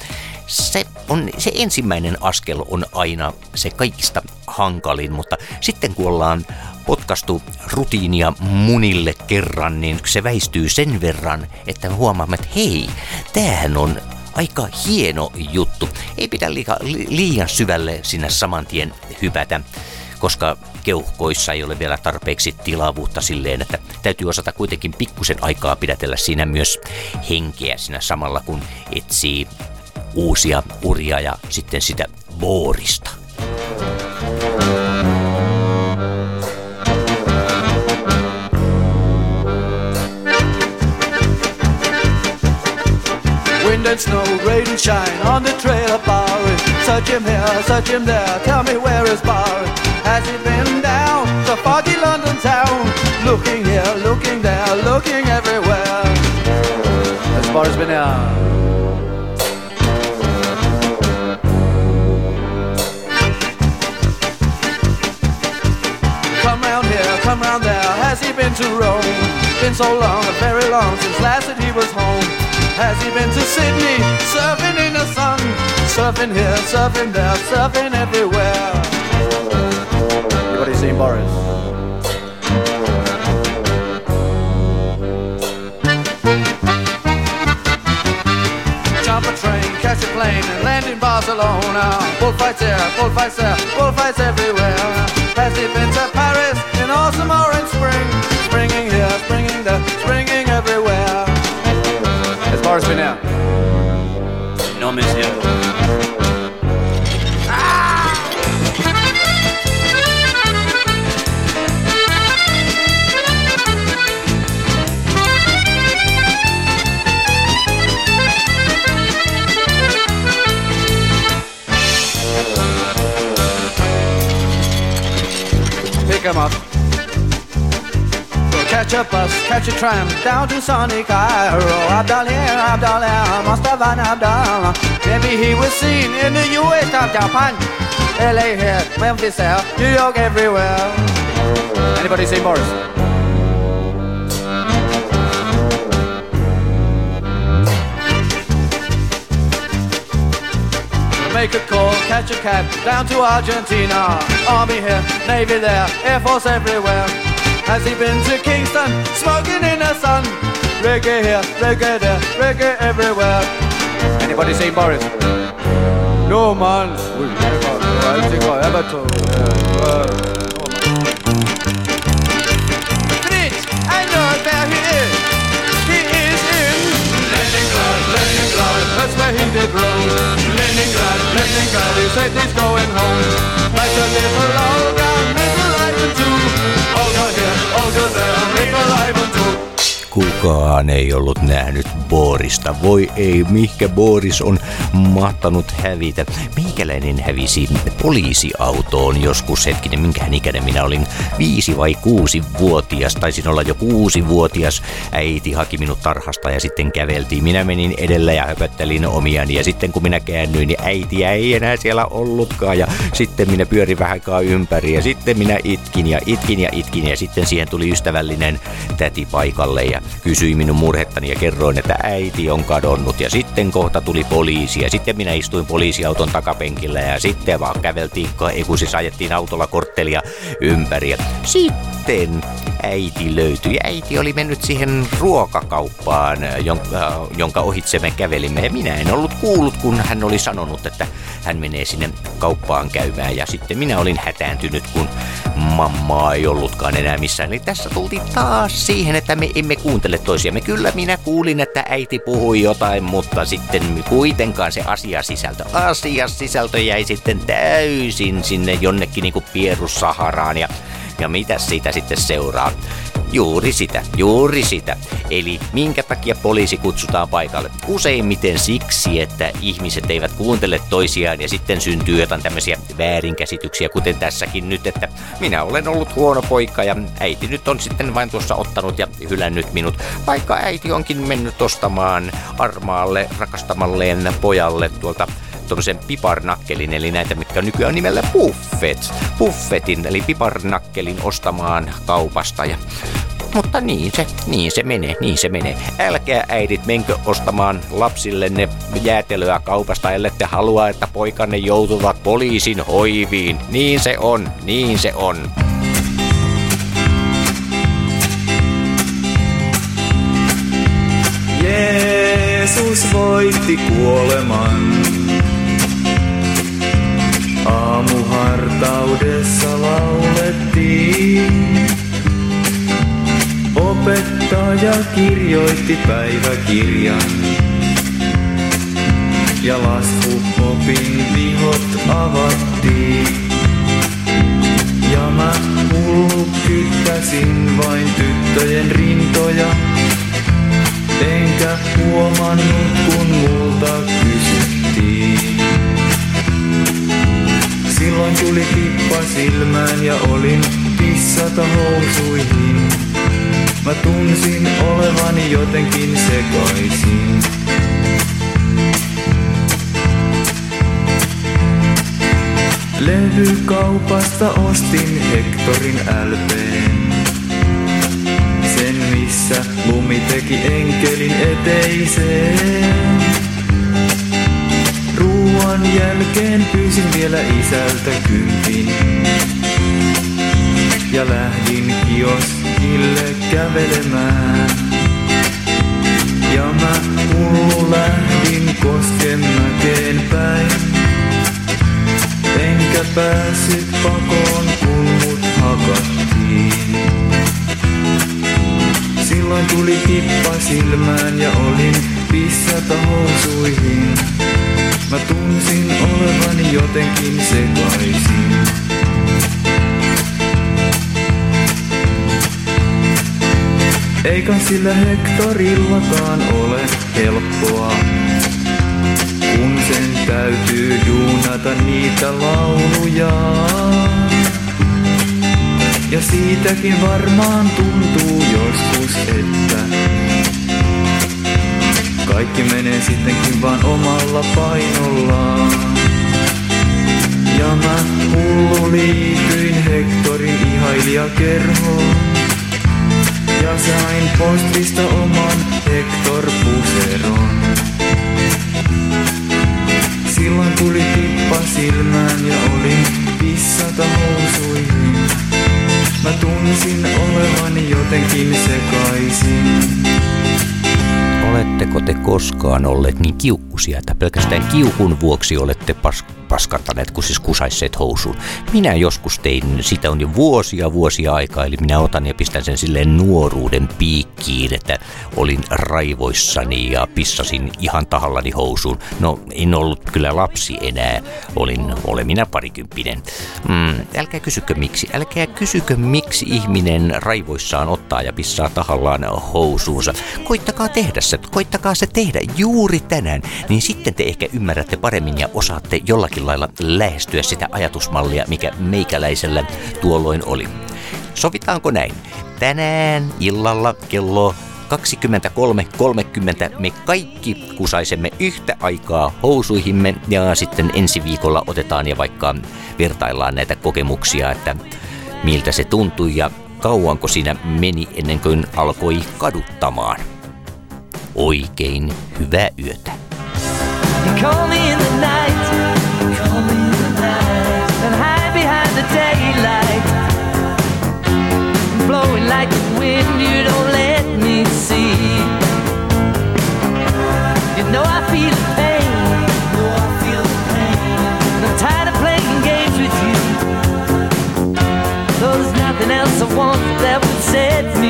Se, on, se ensimmäinen askel on aina se kaikista hankalin, mutta sitten kun ollaan potkastu rutiinia munille kerran, niin se väistyy sen verran, että me huomaamme, että hei, tämähän on aika hieno juttu. Ei pidä liian syvälle sinne saman tien hypätä, koska keuhkoissa ei ole vielä tarpeeksi tilavuutta silleen, että täytyy osata kuitenkin pikkusen aikaa pidätellä siinä myös henkeä siinä samalla, kun etsii uusia uria ja sitten sitä boorista. Wind and snow, rain and shine on the trail of Bowery. Search him here, search him there, tell me where is Bowery. Has he been down the foggy London town? Looking here, looking there, looking everywhere. As far as out. Come round here, come round there. Has he been to Rome? Been so long, very long since last that he was home. Has he been to Sydney, surfing in the sun? Surfing here, surfing there, surfing everywhere. Seen Boris? Jump a train, catch a plane, and land in Barcelona. Bullfights here, bullfights there, bullfights everywhere. He been Paris in autumn or in spring? Springing here, springing there, springing everywhere. As far as we know. Pick 'em up. Catch a bus, catch a tram down to sunny Cairo. Abdallah, here, Abdal there, Mustafa Abdallah. Maybe he was seen in the US Japan. LA here, Memphis there, New York everywhere. Anybody seen Boris? Make a call, catch a cab down to Argentina. Army here, Navy there, Air Force everywhere. Has he been to Kingston, smoking in the sun? Reggae here, reggae there, reggae everywhere. Anybody seen Boris? No man. We never. I think I ever told. Uh, Fritz, I know where he is. He is in Leningrad, Leningrad. That's where he did roam. Leningrad, think Alice is going home. Kukaan ei ollut nähnyt Borista. Voi ei, mihinkä Boris on mahtanut hävitä. Meikäläinen hävisi poliisiautoon joskus hetkinen, minkähän ikäinen minä olin. Viisi vai kuusi vuotias, taisin olla jo kuusi vuotias. Äiti haki minut tarhasta ja sitten käveltiin. Minä menin edellä ja höpöttelin omiani ja sitten kun minä käännyin, niin äitiä ei enää siellä ollutkaan. Ja sitten minä pyörin vähän aikaa ympäri ja sitten minä itkin ja itkin ja itkin ja sitten siihen tuli ystävällinen täti paikalle ja minun murhettani ja kerroin, että äiti on kadonnut. Ja sitten kohta tuli poliisi ja sitten minä istuin poliisiauton takapenkillä ja sitten vaan käveltiin, kun siis ajettiin autolla korttelia ympäri. Ja sitten äiti löytyi. Äiti oli mennyt siihen ruokakauppaan, jonka, jonka ohitse me kävelimme. Ja minä en ollut kuullut, kun hän oli sanonut, että hän menee sinne kauppaan käymään. Ja sitten minä olin hätääntynyt, kun mammaa ei ollutkaan enää missään. Eli tässä tultiin taas siihen, että me emme kuuntele toisiamme. Kyllä minä kuulin, että äiti puhui jotain, mutta sitten kuitenkaan se asiasisältö, asiasisältö jäi sitten täysin sinne jonnekin niinku pierussaharaan. Ja ja mitä siitä sitten seuraa? Juuri sitä, juuri sitä. Eli minkä takia poliisi kutsutaan paikalle? Useimmiten siksi, että ihmiset eivät kuuntele toisiaan ja sitten syntyy jotain tämmöisiä väärinkäsityksiä, kuten tässäkin nyt, että minä olen ollut huono poika ja äiti nyt on sitten vain tuossa ottanut ja hylännyt minut, vaikka äiti onkin mennyt ostamaan armaalle rakastamalleen pojalle tuolta tuommoisen piparnakkelin, eli näitä, mitkä nykyään nimellä Buffet. Buffetin, eli piparnakkelin ostamaan kaupasta. Ja mutta niin se, niin se menee, niin se menee. Älkää äidit menkö ostamaan lapsillenne jäätelöä kaupasta, ellette halua, että poikanne joutuvat poliisin hoiviin. Niin se on, niin se on. Jeesus voitti kuoleman. Aamuhartaudessa laulettiin. Opettaja kirjoitti päiväkirjan. Ja laskuopin vihot avattiin. Ja mä hullu vain tyttöjen rintoja. Enkä huomannut kun multa Silloin tuli kippa silmään ja olin pissata housuihin. Mä tunsin olevani jotenkin sekaisin. Levykaupasta ostin Hektorin LPn. Sen missä lumi teki enkelin eteiseen. Ruuan jälkeen pyysin vielä isältä kympin. Ja lähdin kioskille kävelemään. Ja mä hullu lähdin koskenmäkeen päin. Enkä päässyt pakoon, kun mut hakattiin. Silloin tuli kippa silmään ja olin pissata housuihin. Mä tunsin olevani jotenkin sekaisin. Eikä sillä hektorillakaan ole helppoa, kun sen täytyy juunata niitä lauluja. Ja siitäkin varmaan tuntuu joskus, että kaikki menee sittenkin vaan omalla painollaan. Ja mä hullu liityin Hektorin ihailijakerhoon. Ja sain postista oman Hector Puseron. Silloin tuli tippa silmään ja olin pissata housuihin. Mä tunsin olevani jotenkin sekaisin. Oletteko te koskaan olleet niin kiukkusia, että pelkästään kiukun vuoksi olette pas, paskartaneet, kun siis kusaisseet housuun. Minä joskus tein, sitä on jo vuosia vuosia aikaa, eli minä otan ja pistän sen silleen nuoruuden piikkiin, että olin raivoissani ja pissasin ihan tahallani housuun. No, en ollut kyllä lapsi enää, olin olemina parikymppinen. Mm, älkää kysykö miksi, älkää kysykö miksi ihminen raivoissaan ottaa ja pissaa tahallaan housuunsa. Koittakaa tehdä se, koittakaa se tehdä juuri tänään, niin sitten te ehkä ymmärrätte paremmin ja osaatte jollakin lailla lähestyä sitä ajatusmallia, mikä meikäläisellä tuolloin oli. Sovitaanko näin? Tänään illalla kello 23.30 me kaikki kusaisemme yhtä aikaa housuihimme ja sitten ensi viikolla otetaan ja vaikka vertaillaan näitä kokemuksia, että miltä se tuntui ja kauanko siinä meni ennen kuin alkoi kaduttamaan. Oikein hyvää yötä. Call me in else I want that would set